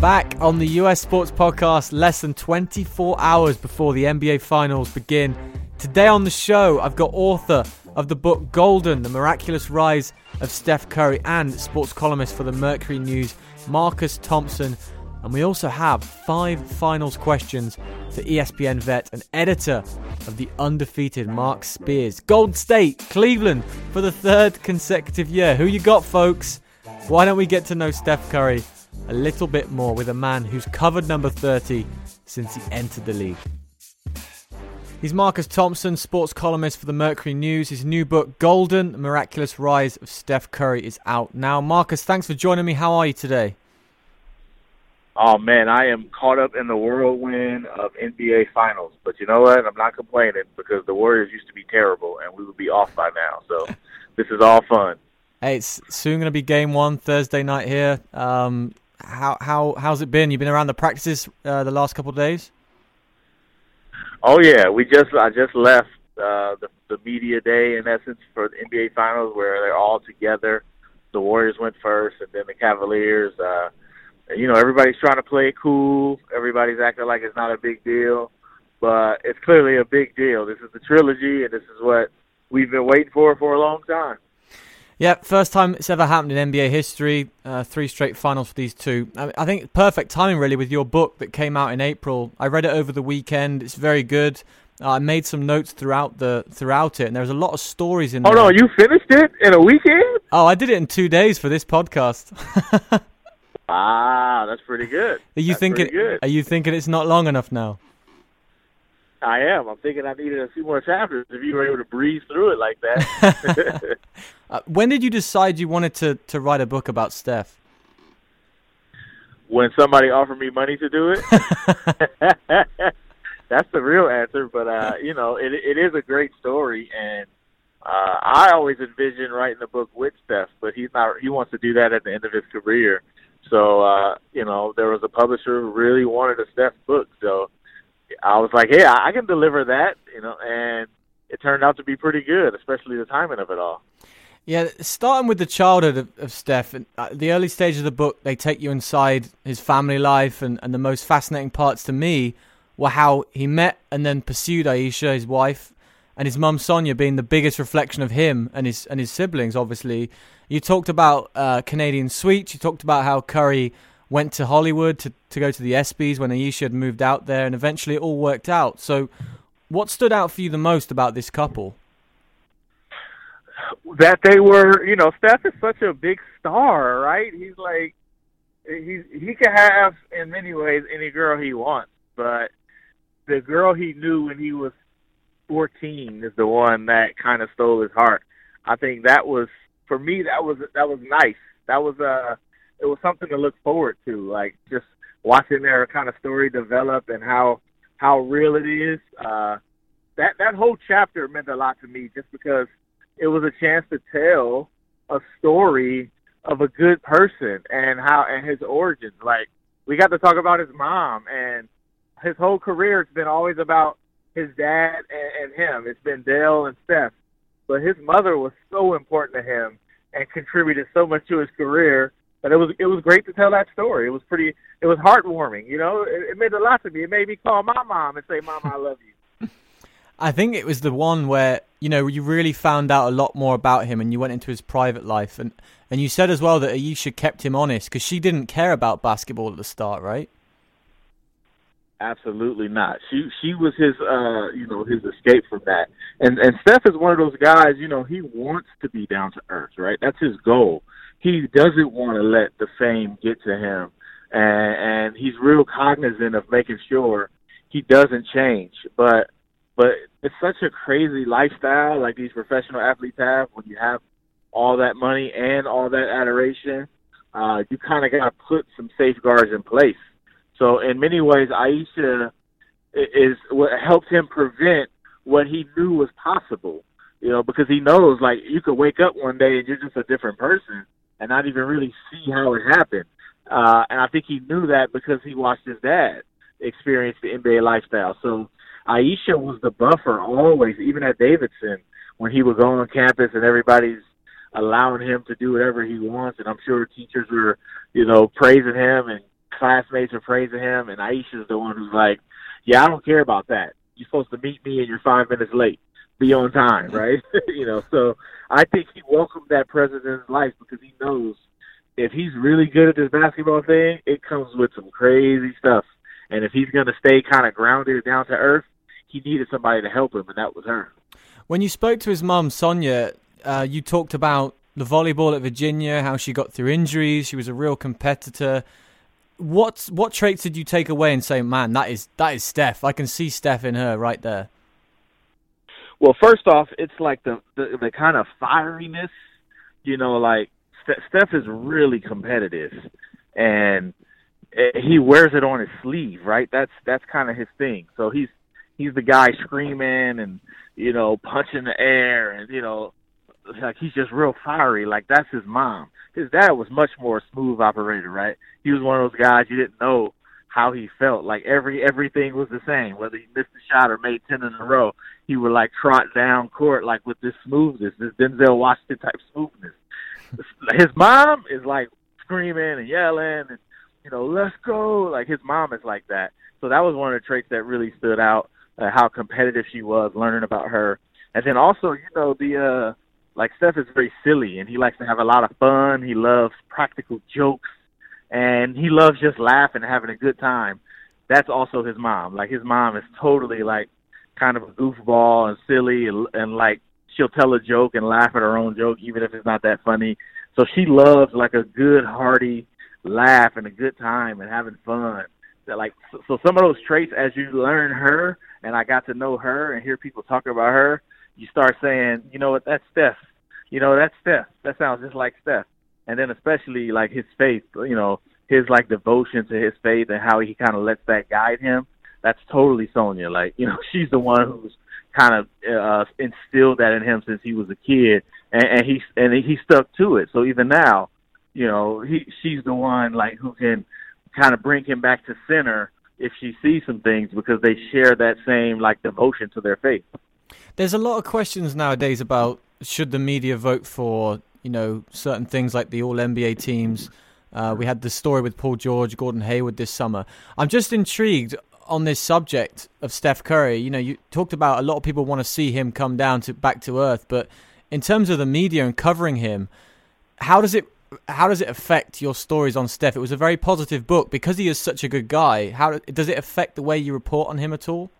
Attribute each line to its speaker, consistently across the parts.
Speaker 1: Back on the US Sports Podcast, less than 24 hours before the NBA Finals begin. Today on the show, I've got author of the book Golden The Miraculous Rise of Steph Curry and sports columnist for the Mercury News, Marcus Thompson. And we also have five finals questions for ESPN vet and editor of the undefeated Marc Spears. Golden State, Cleveland for the third consecutive year. Who you got, folks? Why don't we get to know Steph Curry a little bit more with a man who's covered number 30 since he entered the league? He's Marcus Thompson, sports columnist for the Mercury News. His new book, Golden The Miraculous Rise of Steph Curry, is out now. Marcus, thanks for joining me. How are you today?
Speaker 2: Oh man, I am caught up in the whirlwind of NBA Finals. But you know what? I'm not complaining because the Warriors used to be terrible, and we would be off by now. So this is all fun.
Speaker 1: Hey, it's soon going to be Game One Thursday night here. Um, how how how's it been? You've been around the practices uh, the last couple of days.
Speaker 2: Oh yeah, we just I just left uh, the the media day in essence for the NBA Finals where they're all together. The Warriors went first, and then the Cavaliers. Uh, you know, everybody's trying to play cool. Everybody's acting like it's not a big deal, but it's clearly a big deal. This is the trilogy, and this is what we've been waiting for for a long time.
Speaker 1: Yeah, first time it's ever happened in NBA history. Uh, three straight finals for these two. I, I think perfect timing, really, with your book that came out in April. I read it over the weekend. It's very good. Uh, I made some notes throughout the throughout it, and there's a lot of stories in
Speaker 2: oh,
Speaker 1: there.
Speaker 2: Oh no, you finished it in a weekend?
Speaker 1: Oh, I did it in two days for this podcast.
Speaker 2: ah, that's pretty good.
Speaker 1: Are you
Speaker 2: that's
Speaker 1: thinking?
Speaker 2: Good.
Speaker 1: Are you thinking it's not long enough now?
Speaker 2: I am. I'm thinking I needed a few more chapters if you were able to breeze through it like that.
Speaker 1: uh, when did you decide you wanted to, to write a book about Steph?
Speaker 2: When somebody offered me money to do it. That's the real answer, but uh, you know, it it is a great story, and uh, I always envision writing a book with Steph, but he's not. He wants to do that at the end of his career. So uh, you know, there was a publisher who really wanted a Steph book, so I was like, hey, I can deliver that, you know, and it turned out to be pretty good, especially the timing of it all.
Speaker 1: Yeah, starting with the childhood of, of Steph, uh, the early stage of the book, they take you inside his family life, and, and the most fascinating parts to me were how he met and then pursued Ayesha, his wife, and his mum Sonia being the biggest reflection of him and his and his siblings. Obviously, you talked about uh, Canadian sweets. You talked about how Curry went to Hollywood to, to go to the ESPYS when Ayesha had moved out there, and eventually it all worked out. So, what stood out for you the most about this couple?
Speaker 2: That they were, you know, Steph is such a big star, right? He's like, he's he can have in many ways any girl he wants, but the girl he knew when he was 14 is the one that kind of stole his heart. I think that was for me that was that was nice. That was uh it was something to look forward to, like just watching their kind of story develop and how how real it is. Uh, that that whole chapter meant a lot to me, just because it was a chance to tell a story of a good person and how and his origins. Like we got to talk about his mom and his whole career. It's been always about his dad and, and him. It's been Dale and Steph, but his mother was so important to him and contributed so much to his career but it was it was great to tell that story. It was pretty. It was heartwarming. You know, it, it meant a lot to me. It made me call my mom and say, "Mom, I love you."
Speaker 1: I think it was the one where you know you really found out a lot more about him, and you went into his private life, and and you said as well that Ayesha kept him honest because she didn't care about basketball at the start, right?
Speaker 2: Absolutely not. She she was his uh you know his escape from that. And and Steph is one of those guys, you know, he wants to be down to earth, right? That's his goal he doesn't want to let the fame get to him, and and he's real cognizant of making sure he doesn't change. But but it's such a crazy lifestyle like these professional athletes have when you have all that money and all that adoration. Uh, you kind of got to put some safeguards in place. So in many ways, Ayesha is what helped him prevent what he knew was possible. You know, because he knows like you could wake up one day and you're just a different person, and not even really see how it happened. Uh, and I think he knew that because he watched his dad experience the NBA lifestyle. So Ayesha was the buffer always, even at Davidson, when he go on campus and everybody's allowing him to do whatever he wants. And I'm sure teachers were, you know, praising him and classmates are praising him, and Ayesha's the one who's like, "Yeah, I don't care about that. You're supposed to meet me, and you're five minutes late. Be on time, right? you know." So I think he welcomed that presence in his life because he knows if he's really good at this basketball thing, it comes with some crazy stuff. And if he's going to stay kind of grounded down to earth, he needed somebody to help him, and that was her.
Speaker 1: When you spoke to his mum, Sonia, uh, you talked about the volleyball at Virginia, how she got through injuries. She was a real competitor. What what traits did you take away and say, man, that is that is Steph. I can see Steph in her right there.
Speaker 2: Well, first off, it's like the the, the kind of fieriness, you know, like Steph is really competitive, and eh, he wears it on his sleeve, right? That's that's kind of his thing. So he's he's the guy screaming and you know punching the air and you know like he's just real fiery. Like that's his mom. His dad was much more smooth operator, right? He was one of those guys you didn't know how he felt. Like every everything was the same. Whether he missed a shot or made ten in a row, he would like trot down court like with this smoothness, this Denzel Washington type smoothness. His mom is like screaming and yelling and you know, let's go. Like his mom is like that. So that was one of the traits that really stood out. Uh, how competitive she was, learning about her, and then also, you know, the uh like Steph is very silly and he likes to have a lot of fun. He loves practical jokes and he loves just laughing and having a good time. That's also his mom. Like his mom is totally like kind of a goofball and silly and, and like she'll tell a joke and laugh at her own joke even if it's not that funny. So she loves like a good hearty laugh and a good time and having fun. That like so, so some of those traits as you learn her and I got to know her and hear people talk about her, you start saying, you know what, that's Steph. You know, that's Steph. That sounds just like Steph. And then especially like his faith, you know, his like devotion to his faith and how he kind of lets that guide him. That's totally Sonia. Like, you know, she's the one who's kind of uh, instilled that in him since he was a kid, and, and he and he stuck to it. So even now, you know, he she's the one like who can kind of bring him back to center if she sees some things because they share that same like devotion to their faith.
Speaker 1: There's a lot of questions nowadays about should the media vote for you know certain things like the All NBA teams. Uh, we had the story with Paul George, Gordon Hayward this summer. I'm just intrigued on this subject of Steph Curry. You know, you talked about a lot of people want to see him come down to back to earth, but in terms of the media and covering him, how does it how does it affect your stories on Steph? It was a very positive book because he is such a good guy. How does it affect the way you report on him at all?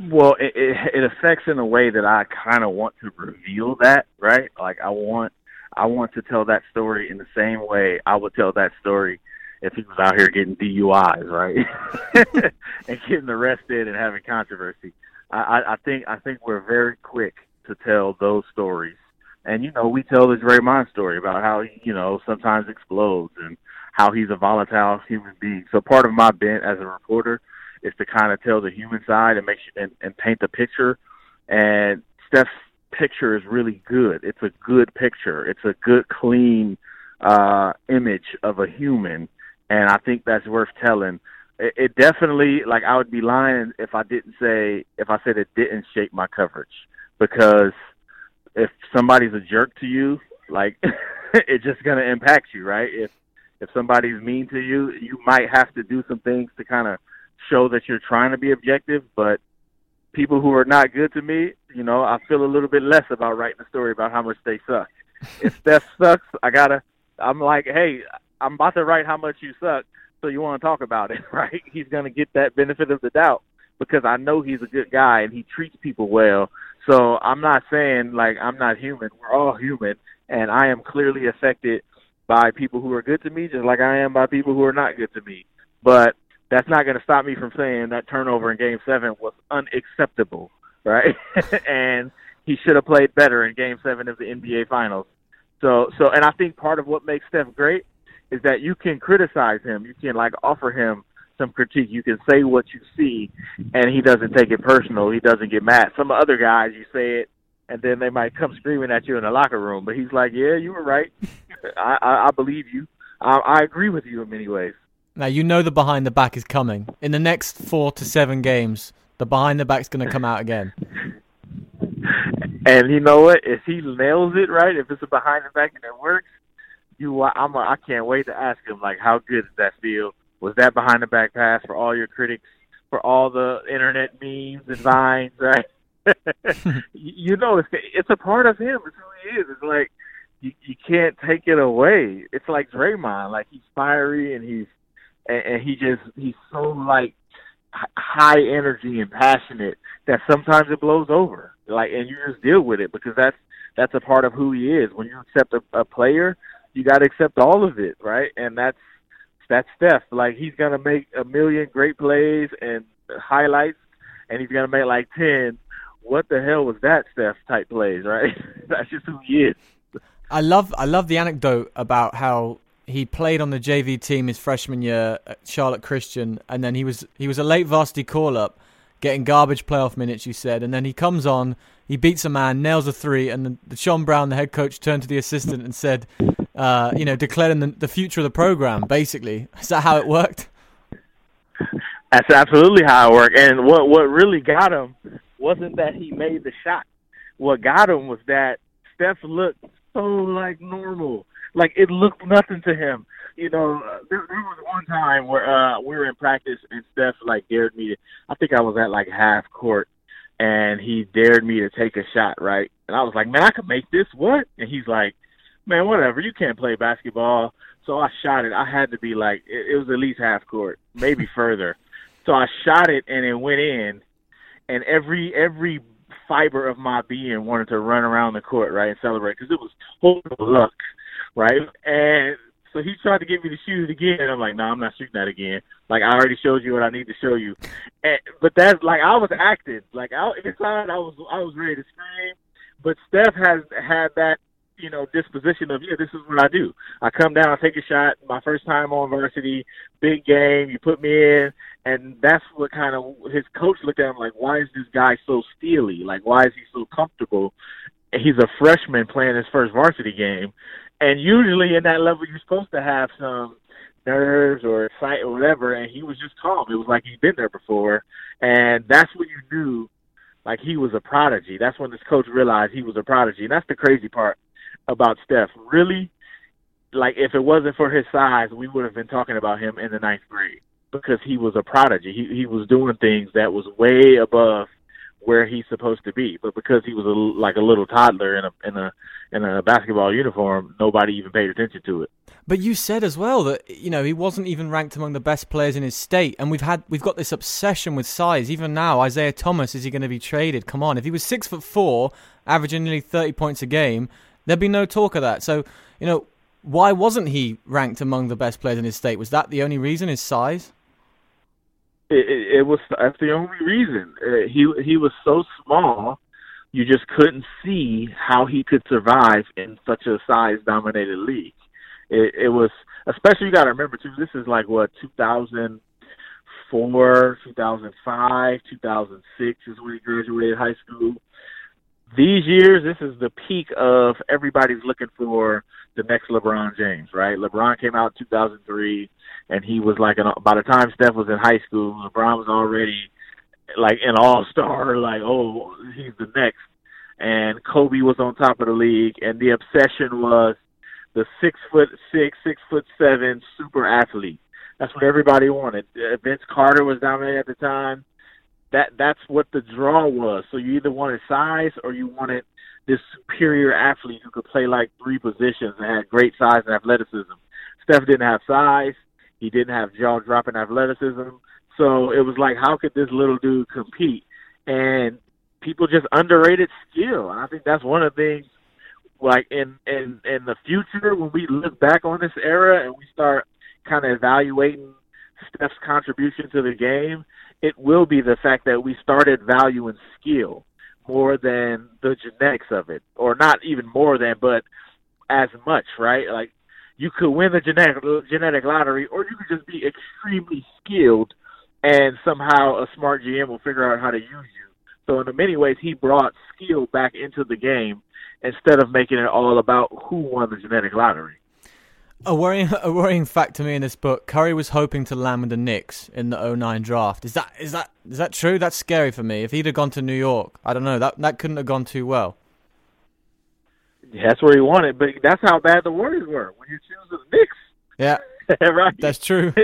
Speaker 2: Well, it, it, it affects in a way that I kind of want to reveal that, right? Like I want, I want to tell that story in the same way I would tell that story if he was out here getting DUIs, right, and getting arrested and having controversy. I, I, think, I think we're very quick to tell those stories, and you know, we tell this Draymond story about how he, you know, sometimes explodes and how he's a volatile human being. So part of my bent as a reporter is to kind of tell the human side and make sure, and, and paint the picture. And Steph's picture is really good. It's a good picture. It's a good, clean uh, image of a human, and I think that's worth telling. It, it definitely, like, I would be lying if I didn't say if I said it didn't shape my coverage because if somebody's a jerk to you, like, it's just gonna impact you, right? If if somebody's mean to you, you might have to do some things to kind of show that you're trying to be objective, but people who are not good to me, you know, I feel a little bit less about writing a story about how much they suck. if Steph sucks, I gotta. I'm like, hey, I'm about to write how much you suck, so you want to talk about it, right? He's gonna get that benefit of the doubt because I know he's a good guy and he treats people well. So I'm not saying like I'm not human. We're all human, and I am clearly affected by people who are good to me, just like I am by people who are not good to me. But that's not going to stop me from saying that turnover in Game Seven was unacceptable, right? and he should have played better in Game Seven of the NBA Finals. So, so, and I think part of what makes Steph great is that you can criticize him, you can like offer him some critique, you can say what you see, and he doesn't take it personal. He doesn't get mad. Some other guys, you say it, and then they might come screaming at you in the locker room, but he's like, "Yeah, you were right. I, I, I believe you. I, I agree with you in many ways."
Speaker 1: Now you know the behind the back is coming. In the next four to seven games, the behind the back's going to come out again.
Speaker 2: And you know what? If he nails it right, if it's a behind the back and it works, you, I'm, a, I can't wait to ask him like, how good did that feel? Was that behind the back pass for all your critics, for all the internet memes and vines, right? you know, it's it's a part of him. It's who he is. It's like you you can't take it away. It's like Draymond. Like he's fiery and he's and, and he just he's so like high energy and passionate that sometimes it blows over. Like and you just deal with it because that's that's a part of who he is. When you accept a, a player, you got to accept all of it, right? And that's that's Steph. Like he's gonna make a million great plays and highlights, and he's gonna make like ten. What the hell was that, Steph? Type plays, right? that's just who he is.
Speaker 1: I love I love the anecdote about how he played on the JV team his freshman year at Charlotte Christian, and then he was he was a late varsity call up, getting garbage playoff minutes. You said, and then he comes on, he beats a man, nails a three, and the, the Shonn Brown, the head coach, turned to the assistant and said, uh, you know, declaring the, the future of the program. Basically, is that how it worked?
Speaker 2: That's absolutely how it worked. And what what really got him wasn't that he made the shot. What got him was that Steph looked so like normal. Like it looked nothing to him. You know, uh, there, there was one time where uh we were in practice and Steph like dared me to. I think I was at like half court, and he dared me to take a shot, right? And I was like, man, I could make this. What? And he's like, man, whatever. You can't play basketball. So I shot it. I had to be like, it, it was at least half court, maybe further. So I shot it and it went in, and every every fiber of my being wanted to run around the court, right, and celebrate because it was total luck, right? And so he tried to get me to shoot it again, and I'm like, no, nah, I'm not shooting that again. Like I already showed you what I need to show you. And, but that's like I was acting, like I inside I was I was ready to scream. But Steph has had that you know disposition of yeah, this is what I do. I come down, I take a shot. My first time on varsity, big game. You put me in, and that's what kind of his coach looked at him like, why is this guy so steely? Like, why is he so comfortable? He's a freshman playing his first varsity game, and usually in that level, you're supposed to have some nerves or excitement or whatever. And he was just calm. It was like he'd been there before, and that's what you knew. Like he was a prodigy. That's when this coach realized he was a prodigy, and that's the crazy part about Steph. Really, like if it wasn't for his size, we would have been talking about him in the ninth grade because he was a prodigy. He he was doing things that was way above where he's supposed to be. But because he was a, like a little toddler in a in a in a basketball uniform, nobody even paid attention to it.
Speaker 1: But you said as well that you know he wasn't even ranked among the best players in his state, and we've had we've got this obsession with size. Even now, Isaiah Thomas is he going to be traded? Come on, if he was six foot four, averaging nearly thirty points a game, there'd be no talk of that. So you know why wasn't he ranked among the best players in his state? Was that the only reason? His size?
Speaker 2: It, it, it was that's the only reason. Uh, he he was so small, you just couldn't see how he could survive in such a size dominated league. It, it was especially you got to remember too. This is like what 2004, 2005, 2006 is when he graduated high school. These years, this is the peak of everybody's looking for the next LeBron James, right? LeBron came out in 2003 and he was like an, by the time Steph was in high school, LeBron was already like an all star, like oh he's the next, and Kobe was on top of the league, and the obsession was the six foot six, six foot seven super athlete. That's what everybody wanted. Uh, Vince Carter was dominating at the time. That that's what the draw was. So you either wanted size or you wanted this superior athlete who could play like three positions and had great size and athleticism. Steph didn't have size. He didn't have jaw dropping athleticism. So it was like, how could this little dude compete? And people just underrated skill. And I think that's one of the things like in in in the future when we look back on this era and we start kind of evaluating Steph's contribution to the game, it will be the fact that we started valuing skill more than the genetics of it, or not even more than, but as much, right? Like you could win the genetic genetic lottery, or you could just be extremely skilled, and somehow a smart GM will figure out how to use you. So in many ways, he brought skill back into the game instead of making it all about who won the genetic lottery.
Speaker 1: A worrying, a worrying fact to me in this book: Curry was hoping to land with the Knicks in the 09 draft. Is that is that is that true? That's scary for me. If he'd have gone to New York, I don't know. That that couldn't have gone too well.
Speaker 2: That's where he wanted, but that's how bad the Warriors were when you choose the Knicks.
Speaker 1: Yeah,
Speaker 2: right.
Speaker 1: That's true.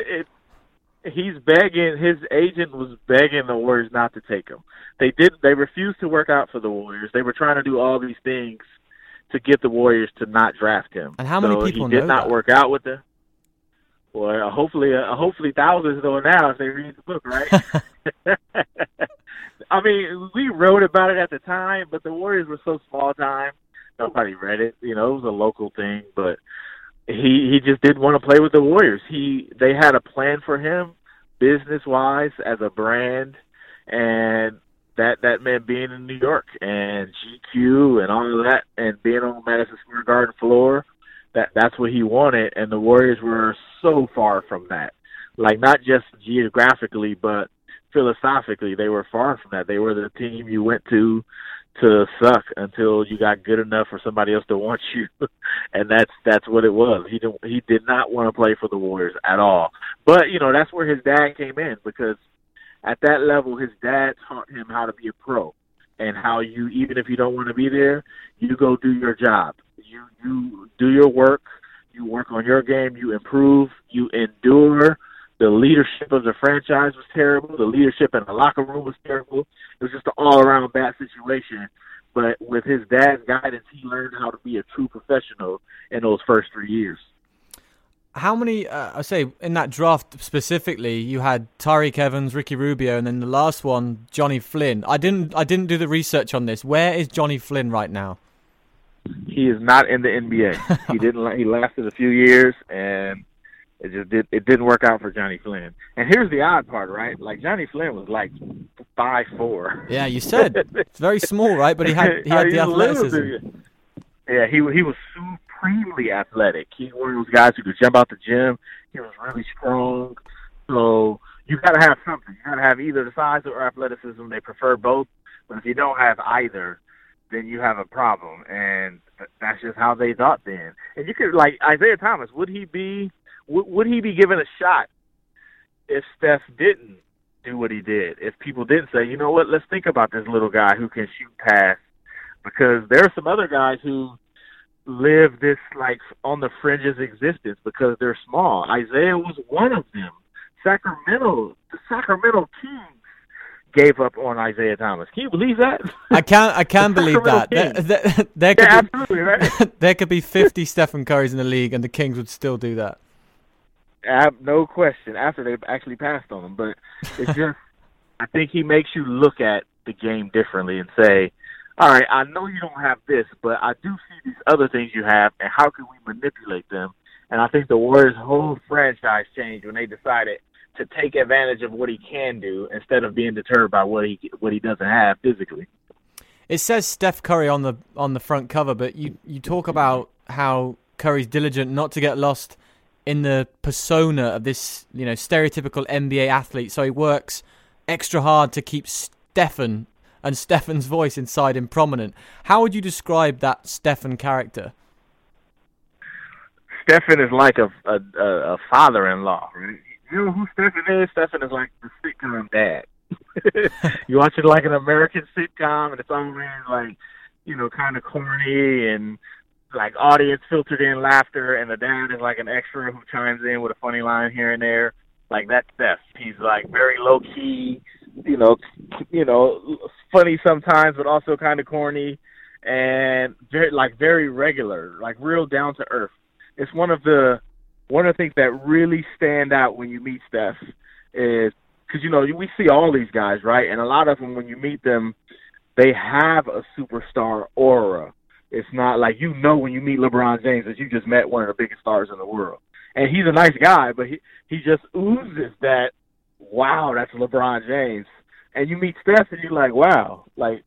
Speaker 2: It, he's begging. His agent was begging the Warriors not to take him. They did. They refused to work out for the Warriors. They were trying to do all these things to get the Warriors to not draft him.
Speaker 1: And how many
Speaker 2: so
Speaker 1: people
Speaker 2: he did not
Speaker 1: that?
Speaker 2: work out with them. Well, uh, hopefully, uh, hopefully thousands know now if they read the book, right? I mean, we wrote about it at the time, but the Warriors were so small time, nobody read it. You know, it was a local thing, but he he just didn't want to play with the Warriors. He they had a plan for him, business wise, as a brand, and that that meant being in New York and GQ and all of that, and being on Madison Square Garden floor. That that's what he wanted, and the Warriors were so far from that. Like not just geographically, but philosophically, they were far from that. They were the team you went to to suck until you got good enough for somebody else to want you, and that's that's what it was. He didn't he did not want to play for the Warriors at all. But you know that's where his dad came in because at that level, his dad taught him how to be a pro and how you even if you don't want to be there, you go do your job. You you do your work. You work on your game. You improve. You endure. The leadership of the franchise was terrible. The leadership in the locker room was terrible. It was just an all around bad situation. But with his dad's guidance, he learned how to be a true professional in those first three years.
Speaker 1: How many? Uh, I say in that draft specifically, you had Tyreke Evans, Ricky Rubio, and then the last one, Johnny Flynn. I didn't. I didn't do the research on this. Where is Johnny Flynn right now?
Speaker 2: He is not in the NBA. he didn't. He lasted a few years, and it just did. It didn't work out for Johnny Flynn. And here's the odd part, right? Like Johnny Flynn was like five four.
Speaker 1: Yeah, you said it's very small, right? But he had he had the athleticism.
Speaker 2: Yeah, he he was supremely athletic. He's one of those guys who could jump out the gym. He was really strong. So you got to have something. You got to have either the size or athleticism. They prefer both, but if you don't have either, then you have a problem. And that's just how they thought then. And you could like Isaiah Thomas. Would he be? Would, would he be given a shot if Steph didn't do what he did? If people didn't say, you know what, let's think about this little guy who can shoot past because there are some other guys who live this like on the fringes existence because they're small. Isaiah was one of them. Sacramento, the Sacramento Kings gave up on Isaiah Thomas. Can you believe that?
Speaker 1: I can't. I can believe that. There, there, there could
Speaker 2: yeah,
Speaker 1: be,
Speaker 2: absolutely, right?
Speaker 1: there could be 50 Stephen Currys in the league, and the Kings would still do that.
Speaker 2: No question. After they've actually passed on him, but it's just I think he makes you look at the game differently and say, "All right, I know you don't have this, but I do see these other things you have, and how can we manipulate them?" And I think the Warriors' whole franchise changed when they decided to take advantage of what he can do instead of being deterred by what he what he doesn't have physically.
Speaker 1: It says Steph Curry on the on the front cover, but you you talk about how Curry's diligent not to get lost in the persona of this, you know, stereotypical NBA athlete. So he works extra hard to keep Stephen and Stefan's voice inside him prominent. How would you describe that Stefan character?
Speaker 2: Stefan is like a a, a, father-in-law. Right? You know who Stefan is? Stefan is like the sitcom dad. you watch it like an American sitcom, and it's always like, you know, kind of corny and like audience filtered in laughter, and the dad is like an extra who chimes in with a funny line here and there. Like that's Steph. He's like very low key, you know, you know, funny sometimes, but also kind of corny, and very like very regular, like real down to earth. It's one of the one of the things that really stand out when you meet Steph is because you know we see all these guys right, and a lot of them when you meet them, they have a superstar aura. It's not like you know when you meet LeBron James that you just met one of the biggest stars in the world, and he's a nice guy, but he he just oozes that wow, that's LeBron James. And you meet Steph and you're like, wow, like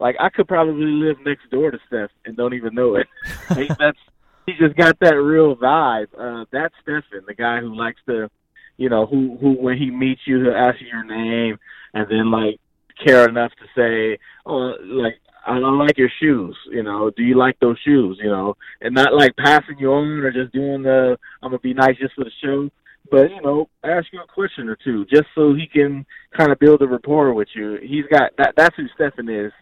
Speaker 2: like I could probably live next door to Steph and don't even know it. like, that's he just got that real vibe. Uh, that's Stephen, the guy who likes to, you know, who who when he meets you, he'll ask you your name, and then like care enough to say, oh, like I don't like your shoes. You know, do you like those shoes? You know, and not like passing you on or just doing the I'm gonna be nice just for the show. But you know, ask you a question or two just so he can kind of build a rapport with you. He's got that. That's who Stephen is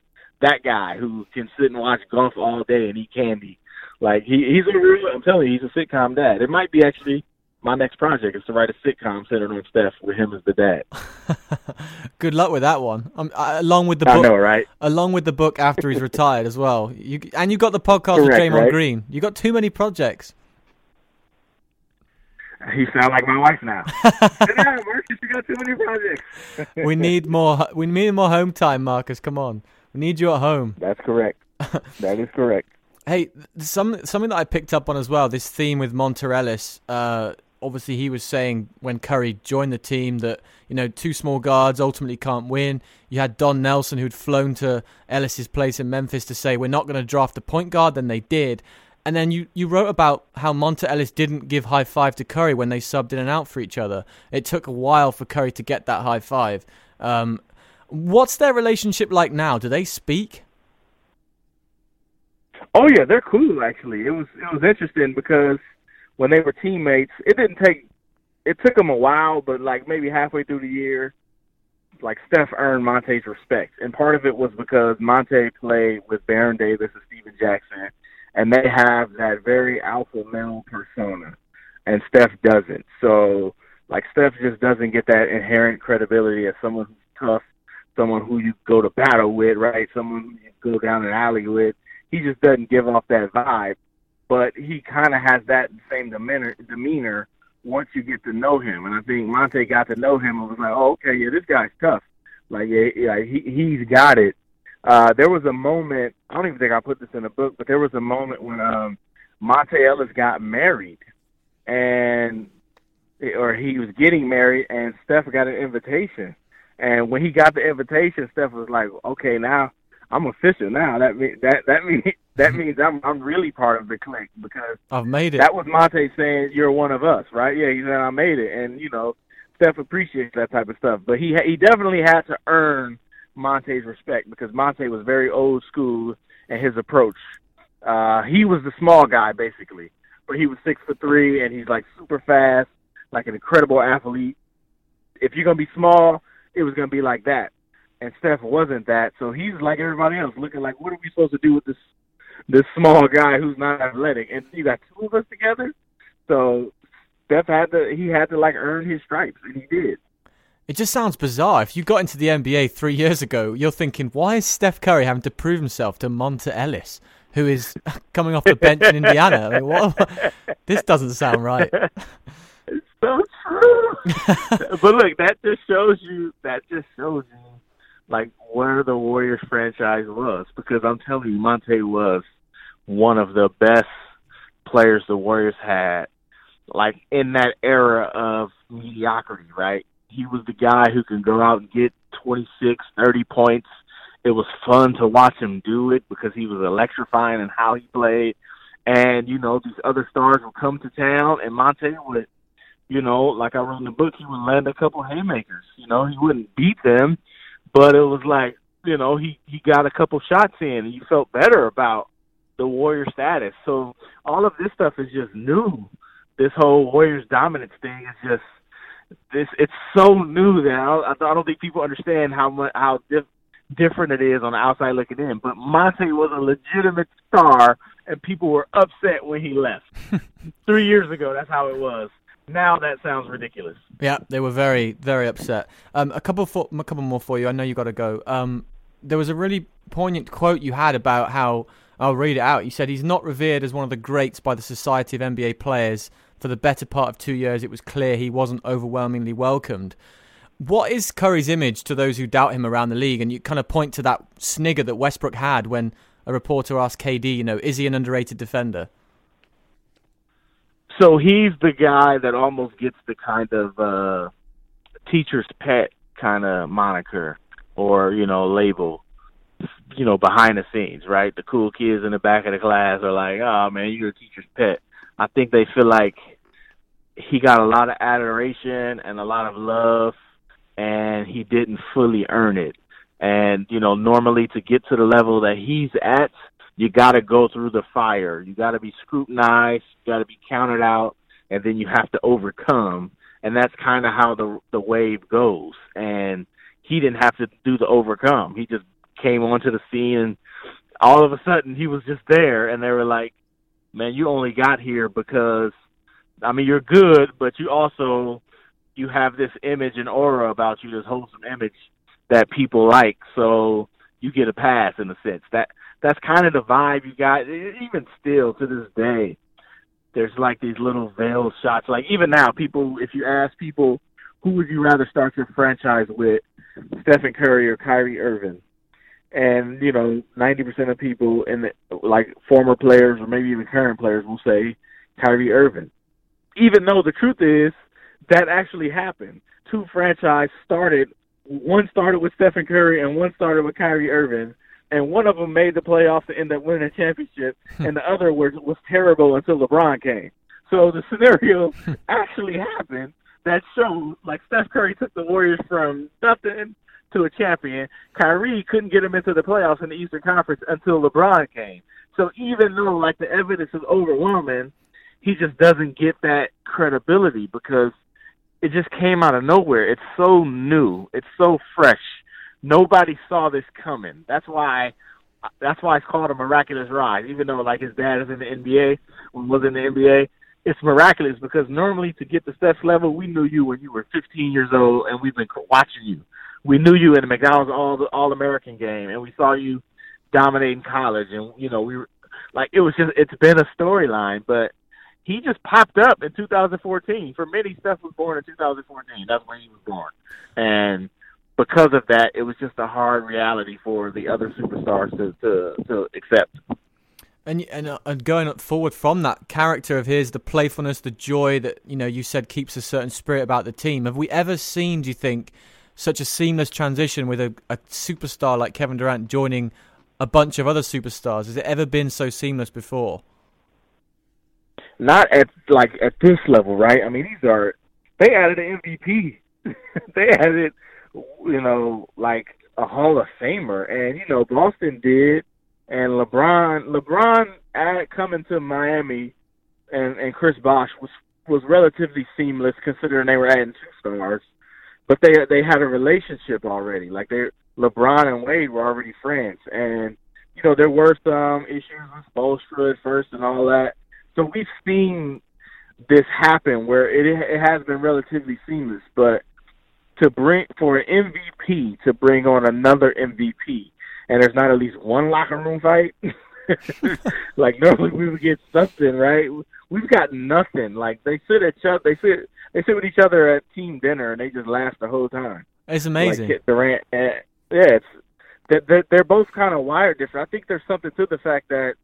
Speaker 2: that guy who can sit and watch golf all day and eat candy. Like he he's a real. I'm telling you, he's a sitcom dad. It might be actually my next project is to write a sitcom centered on Steph with him as the dad.
Speaker 1: Good luck with that one. Um, uh, along with the book,
Speaker 2: I know, right?
Speaker 1: Along with the book after he's retired as well. You and you got the podcast
Speaker 2: Correct,
Speaker 1: with Draymond
Speaker 2: right?
Speaker 1: Green. You got too many projects.
Speaker 2: He sound like my wife now. Sit down, Marcus. You got too many projects.
Speaker 1: we need more. We need more home time, Marcus. Come on, we need you at home.
Speaker 2: That's correct. that is correct.
Speaker 1: Hey, some something that I picked up on as well. This theme with Monta Ellis. Uh, obviously, he was saying when Curry joined the team that you know two small guards ultimately can't win. You had Don Nelson who'd flown to Ellis's place in Memphis to say we're not going to draft a point guard. Then they did. And then you, you wrote about how Monta Ellis didn't give high five to Curry when they subbed in and out for each other. It took a while for Curry to get that high five. Um, what's their relationship like now? Do they speak?
Speaker 2: Oh yeah, they're cool actually. It was it was interesting because when they were teammates, it didn't take it took them a while, but like maybe halfway through the year, like Steph earned Monta's respect, and part of it was because Monta played with Baron Davis and Stephen Jackson, and they have that very alpha male persona, and Steph doesn't. So like Steph just doesn't get that inherent credibility as someone who's tough, someone who you go to battle with, right? Someone who you go down an alley with. He just doesn't give off that vibe, but he kind of has that same demeanor. Demeanor once you get to know him, and I think Monta got to know him and was like, "Oh, okay, yeah, this guy's tough. Like, yeah, yeah he he's got it." Uh, there was a moment. I don't even think I put this in the book, but there was a moment when um, Monta Ellis got married, and or he was getting married, and Steph got an invitation. And when he got the invitation, Steph was like, "Okay, now I'm official. Now that mean that that means that means I'm I'm really part of the clique because
Speaker 1: I've made it."
Speaker 2: That was Monta saying, "You're one of us," right? Yeah, he said, "I made it," and you know, Steph appreciates that type of stuff. But he he definitely had to earn Monta's respect because Monta was very old school in his approach. Uh, he was the small guy basically, but he was six foot three and he's like super fast, like an incredible athlete. If you're gonna be small, it was gonna be like that. And Steph wasn't that, so he's like everybody else, looking like, what are we supposed to do with this this small guy who's not athletic? And you got two of us together, so Steph had to he had to like earn his stripes, and he did.
Speaker 1: It just sounds bizarre. If you got into the NBA three years ago, you're thinking, why is Steph Curry having to prove himself to Monta Ellis, who is coming off the bench in Indiana? I mean, what, this doesn't sound right.
Speaker 2: It's so true. but look, that just shows you. That just shows you, like, where the Warriors franchise was. Because I'm telling you, Monta was one of the best players the Warriors had, like in that era of mediocrity. Right? He was the guy who can go out and get 26, 30 points. It was fun to watch him do it because he was electrifying in how he played. And you know, these other stars would come to town, and Monta would you know, like I wrote in the book, he would land a couple of haymakers. You know, he wouldn't beat them, but it was like, you know, he he got a couple shots in, and you felt better about the Warrior status. So all of this stuff is just new. This whole Warriors dominance thing is just this. It's so new that I, I don't think people understand how much how diff, different it is on the outside looking in. But Monta was a legitimate star, and people were upset when he left three years ago. That's how it was now that sounds ridiculous.
Speaker 1: Yeah, they were very, very upset. Um, a couple, for, a couple more for you. I know you got to go. Um, there was a really poignant quote you had about how I'll read it out. You said he's not revered as one of the greats by the Society of NBA Players. For the better part of two years, it was clear he wasn't overwhelmingly welcomed. What is Curry's image to those who doubt him around the league? And you kind of point to that snigger that Westbrook had when a reporter asked KD, you know, is he an underrated defender?
Speaker 2: So he's the guy that almost gets the kind of uh teacher's pet kind of moniker or, you know, label, you know, behind the scenes, right? The cool kids in the back of the class are like, oh, man, you're a teacher's pet. I think they feel like he got a lot of adoration and a lot of love, and he didn't fully earn it. And, you know, normally to get to the level that he's at, you got to go through the fire. You got to be scrutinized. You got to be counted out, and then you have to overcome. And that's kind of how the the wave goes. And he didn't have to do the overcome. He just came onto the scene, and all of a sudden he was just there, and they were like, "Man, you only got here because, I mean, you're good, but you also you have this image and aura about you, this wholesome image that people like, so you get a pass in a sense. That that's kind of the vibe you got. Even still to this day, there's like these little veiled shots. Like even now, people, if you ask people, who would you rather start your franchise with, Stephen Curry or Kyrie Irving? And you know, ninety percent of people in the like former players or maybe even current players will say Kyrie Irving, even though the truth is that actually happened. Two franchise started. One started with Stephen Curry and one started with Kyrie Irving and one of them made the playoffs to end up winning a championship, hmm. and the other was was terrible until LeBron came. So the scenario actually happened that shows like Steph Curry took the Warriors from nothing to a champion. Kyrie couldn't get him into the playoffs in the Eastern Conference until LeBron came. So even though like the evidence is overwhelming, he just doesn't get that credibility because it just came out of nowhere. It's so new. It's so fresh nobody saw this coming. That's why that's why it's called a miraculous rise. Even though like his dad is in the NBA, was in the NBA, it's miraculous because normally to get to Steph's level, we knew you when you were 15 years old, and we've been watching you. We knew you in the McDonald's All All American game, and we saw you dominating college, and you know we were like it was just it's been a storyline, but he just popped up in 2014. For many, Steph was born in 2014. That's when he was born, and because of that, it was just a hard reality for the other superstars to to, to accept.
Speaker 1: And and uh, and going forward from that character of his, the playfulness, the joy that you know you said keeps a certain spirit about the team. Have we ever seen? Do you think such a seamless transition with a, a superstar like Kevin Durant joining a bunch of other superstars? Has it ever been so seamless before?
Speaker 2: Not at like at this level, right? I mean, these are they added an MVP. they added you know, like a Hall of Famer, and you know, Boston did, and LeBron, LeBron at coming to Miami, and and Chris Bosh was was relatively seamless considering they were adding two stars, but they they had a relationship already. Like they LeBron and Wade were already friends, and you know there were some issues with Spoelstra at first and all that. So we've seen this happen where it it has been relatively seamless, but to bring for an MVP to bring on another MVP, and there's not at least one locker room fight. like normally we would get something, right? We've got nothing. Like they sit at each other, they sit they sit with each other at team dinner, and they just laugh the whole time.
Speaker 1: It's amazing.
Speaker 2: Like Durant, and, yeah, it's they're, they're both kind of wired different. I think there's something to the fact that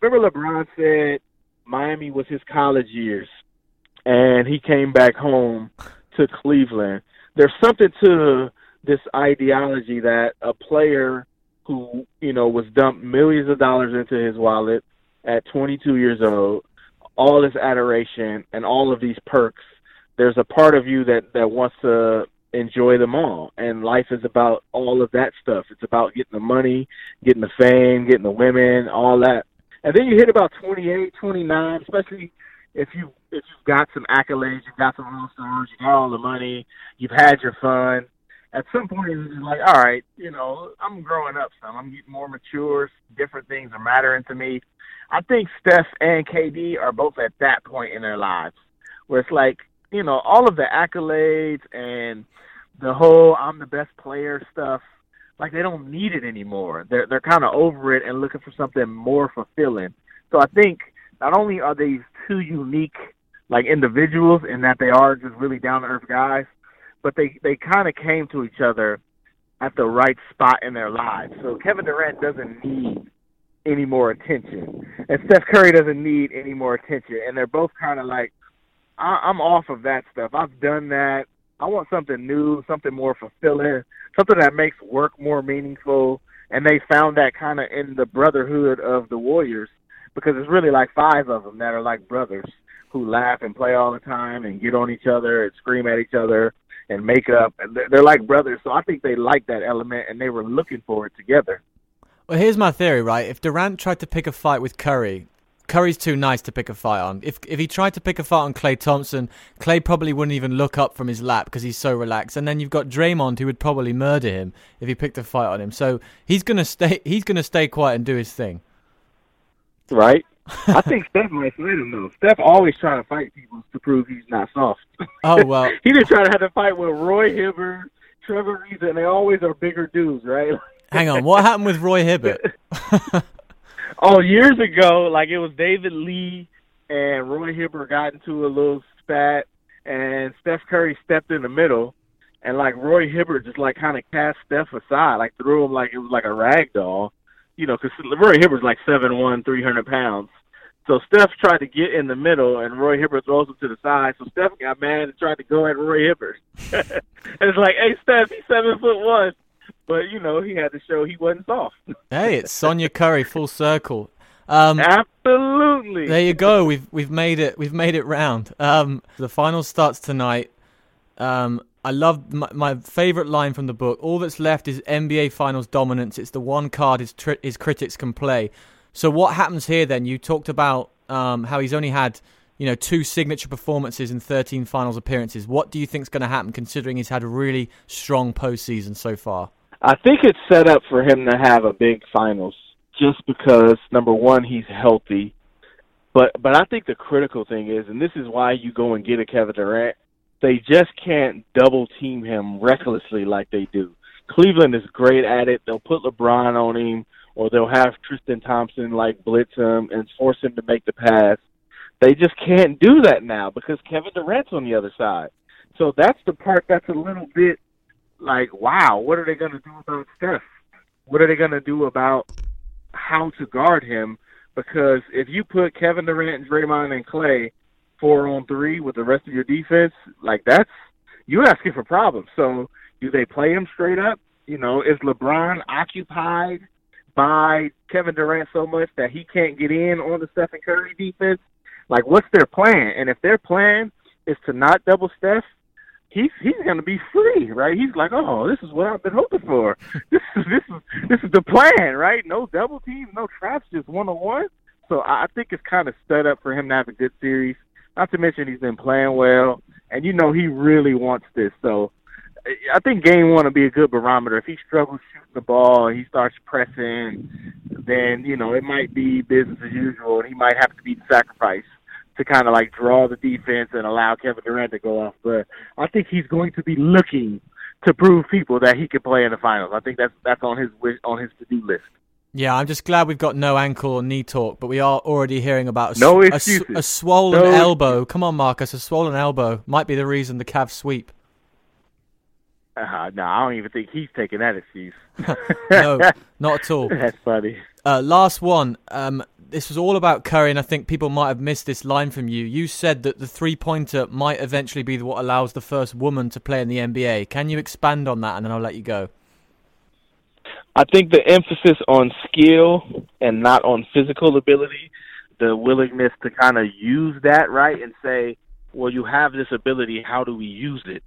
Speaker 2: remember LeBron said Miami was his college years, and he came back home to Cleveland there's something to this ideology that a player who you know was dumped millions of dollars into his wallet at 22 years old, all this adoration and all of these perks. There's a part of you that that wants to enjoy them all, and life is about all of that stuff. It's about getting the money, getting the fame, getting the women, all that. And then you hit about 28, 29, especially if you if you've got some accolades, you've got some all stars, you got all the money, you've had your fun. At some point, it's like, all right, you know, I'm growing up some. I'm getting more mature. Different things are mattering to me. I think Steph and KD are both at that point in their lives where it's like, you know, all of the accolades and the whole "I'm the best player" stuff. Like they don't need it anymore. They're they're kind of over it and looking for something more fulfilling. So I think not only are these two unique like individuals in that they are just really down to earth guys, but they they kind of came to each other at the right spot in their lives. So Kevin Durant doesn't need any more attention, and Steph Curry doesn't need any more attention, and they're both kind of like, I- I'm off of that stuff. I've done that. I want something new, something more fulfilling, something that makes work more meaningful. And they found that kind of in the brotherhood of the Warriors because it's really like five of them that are like brothers who laugh and play all the time and get on each other and scream at each other and make up. And they're like brothers, so I think they like that element and they were looking for it together.
Speaker 1: Well, here's my theory, right? If Durant tried to pick a fight with Curry, Curry's too nice to pick a fight on. If if he tried to pick a fight on Klay Thompson, Klay probably wouldn't even look up from his lap because he's so relaxed. And then you've got Draymond who would probably murder him if he picked a fight on him. So he's gonna stay. He's gonna stay quiet and do his thing.
Speaker 2: Right. I think Steph might fight him though. Steph always trying to fight people to prove he's not soft.
Speaker 1: Oh well.
Speaker 2: he did try to have to fight with Roy Hibbert, Trevor Ariza, and they always are bigger dudes, right?
Speaker 1: Hang on, what happened with Roy Hibbert?
Speaker 2: oh, years ago, like it was David Lee and Roy Hibbert got into a little spat, and Steph Curry stepped in the middle, and like Roy Hibbert just like kind of cast Steph aside, like threw him like it was like a rag doll, you know, because Roy Hibbert's like seven one, three hundred pounds. So Steph tried to get in the middle, and Roy Hibbert throws him to the side. So Steph got mad and tried to go at Roy Hibbert. and it's like, hey, Steph, he's seven foot one, but you know he had to show he wasn't soft.
Speaker 1: hey, it's Sonya Curry full circle. Um,
Speaker 2: Absolutely.
Speaker 1: There you go. We've we've made it. We've made it round. Um, the final starts tonight. Um, I love my, my, favorite line from the book. All that's left is NBA Finals dominance. It's the one card his tri- his critics can play. So what happens here then? You talked about um, how he's only had you know two signature performances in 13 Finals appearances. What do you think is going to happen, considering he's had a really strong postseason so far?
Speaker 2: I think it's set up for him to have a big Finals, just because number one he's healthy, but but I think the critical thing is, and this is why you go and get a Kevin Durant they just can't double team him recklessly like they do. Cleveland is great at it. They'll put LeBron on him, or they'll have Tristan Thompson like blitz him and force him to make the pass. They just can't do that now because Kevin Durant's on the other side. So that's the part that's a little bit like, wow, what are they going to do about Steph? What are they going to do about how to guard him? Because if you put Kevin Durant Draymond and Klay four on three with the rest of your defense, like that's you're asking for problems. So do they play him straight up? You know, is LeBron occupied by Kevin Durant so much that he can't get in on the Stephen Curry defense? Like, what's their plan? And if their plan is to not double Steph, he's he's going to be free, right? He's like, oh, this is what I've been hoping for. this is this is this is the plan, right? No double teams, no traps, just one on one. So I think it's kind of set up for him to have a good series. Not to mention he's been playing well, and you know he really wants this. So I think game one will be a good barometer. If he struggles shooting the ball and he starts pressing, then you know it might be business as usual, and he might have to be the sacrifice to kind of like draw the defense and allow Kevin Durant to go off. But I think he's going to be looking to prove people that he can play in the finals. I think that's that's on his wish, on his to do list.
Speaker 1: Yeah, I'm just glad we've got no ankle or knee talk, but we are already hearing about a,
Speaker 2: no
Speaker 1: a, a swollen no elbow. Come on, Marcus, a swollen elbow might be the reason the Cavs sweep.
Speaker 2: Uh, no, I don't even think he's taking that excuse.
Speaker 1: no, not at all.
Speaker 2: That's funny.
Speaker 1: Uh, last one. Um, this was all about Curry, and I think people might have missed this line from you. You said that the three pointer might eventually be what allows the first woman to play in the NBA. Can you expand on that, and then I'll let you go?
Speaker 2: I think the emphasis on skill and not on physical ability, the willingness to kind of use that right and say, well, you have this ability. How do we use it?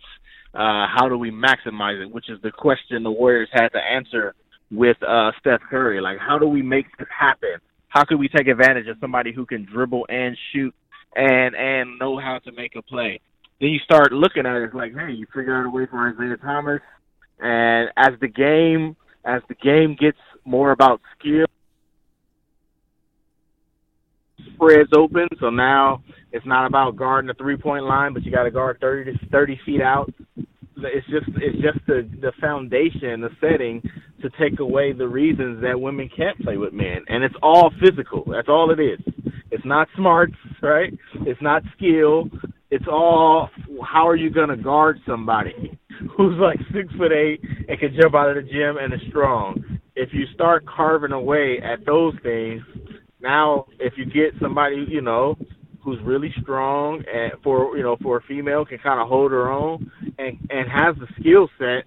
Speaker 2: Uh, how do we maximize it? Which is the question the Warriors had to answer with uh, Steph Curry. Like, how do we make this happen? How can we take advantage of somebody who can dribble and shoot and and know how to make a play? Then you start looking at it like, hey, you figure out a way for Isaiah Thomas. And as the game as the game gets more about skill, spreads open. So now it's not about guarding the three point line, but you got to guard thirty to thirty feet out. It's just it's just the the foundation, the setting to take away the reasons that women can't play with men, and it's all physical. That's all it is. It's not smarts, right? It's not skill. It's all how are you going to guard somebody who's like six foot eight and can jump out of the gym and is strong. If you start carving away at those things, now if you get somebody you know who's really strong and for you know for a female can kind of hold her own and and has the skill set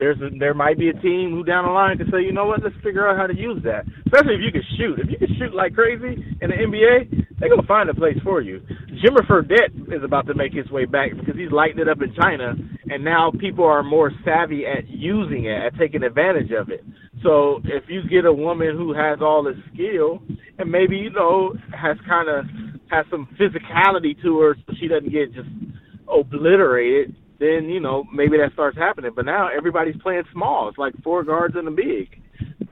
Speaker 2: there's a, there might be a team who down the line can say, you know what, let's figure out how to use that. Especially if you can shoot. If you can shoot like crazy in the NBA, they're gonna find a place for you. Jimmer Fredette is about to make his way back because he's lighting it up in China, and now people are more savvy at using it, at taking advantage of it. So if you get a woman who has all this skill and maybe you know has kind of has some physicality to her, so she doesn't get just obliterated, then you know maybe that starts happening. But now everybody's playing small. It's like four guards and a big.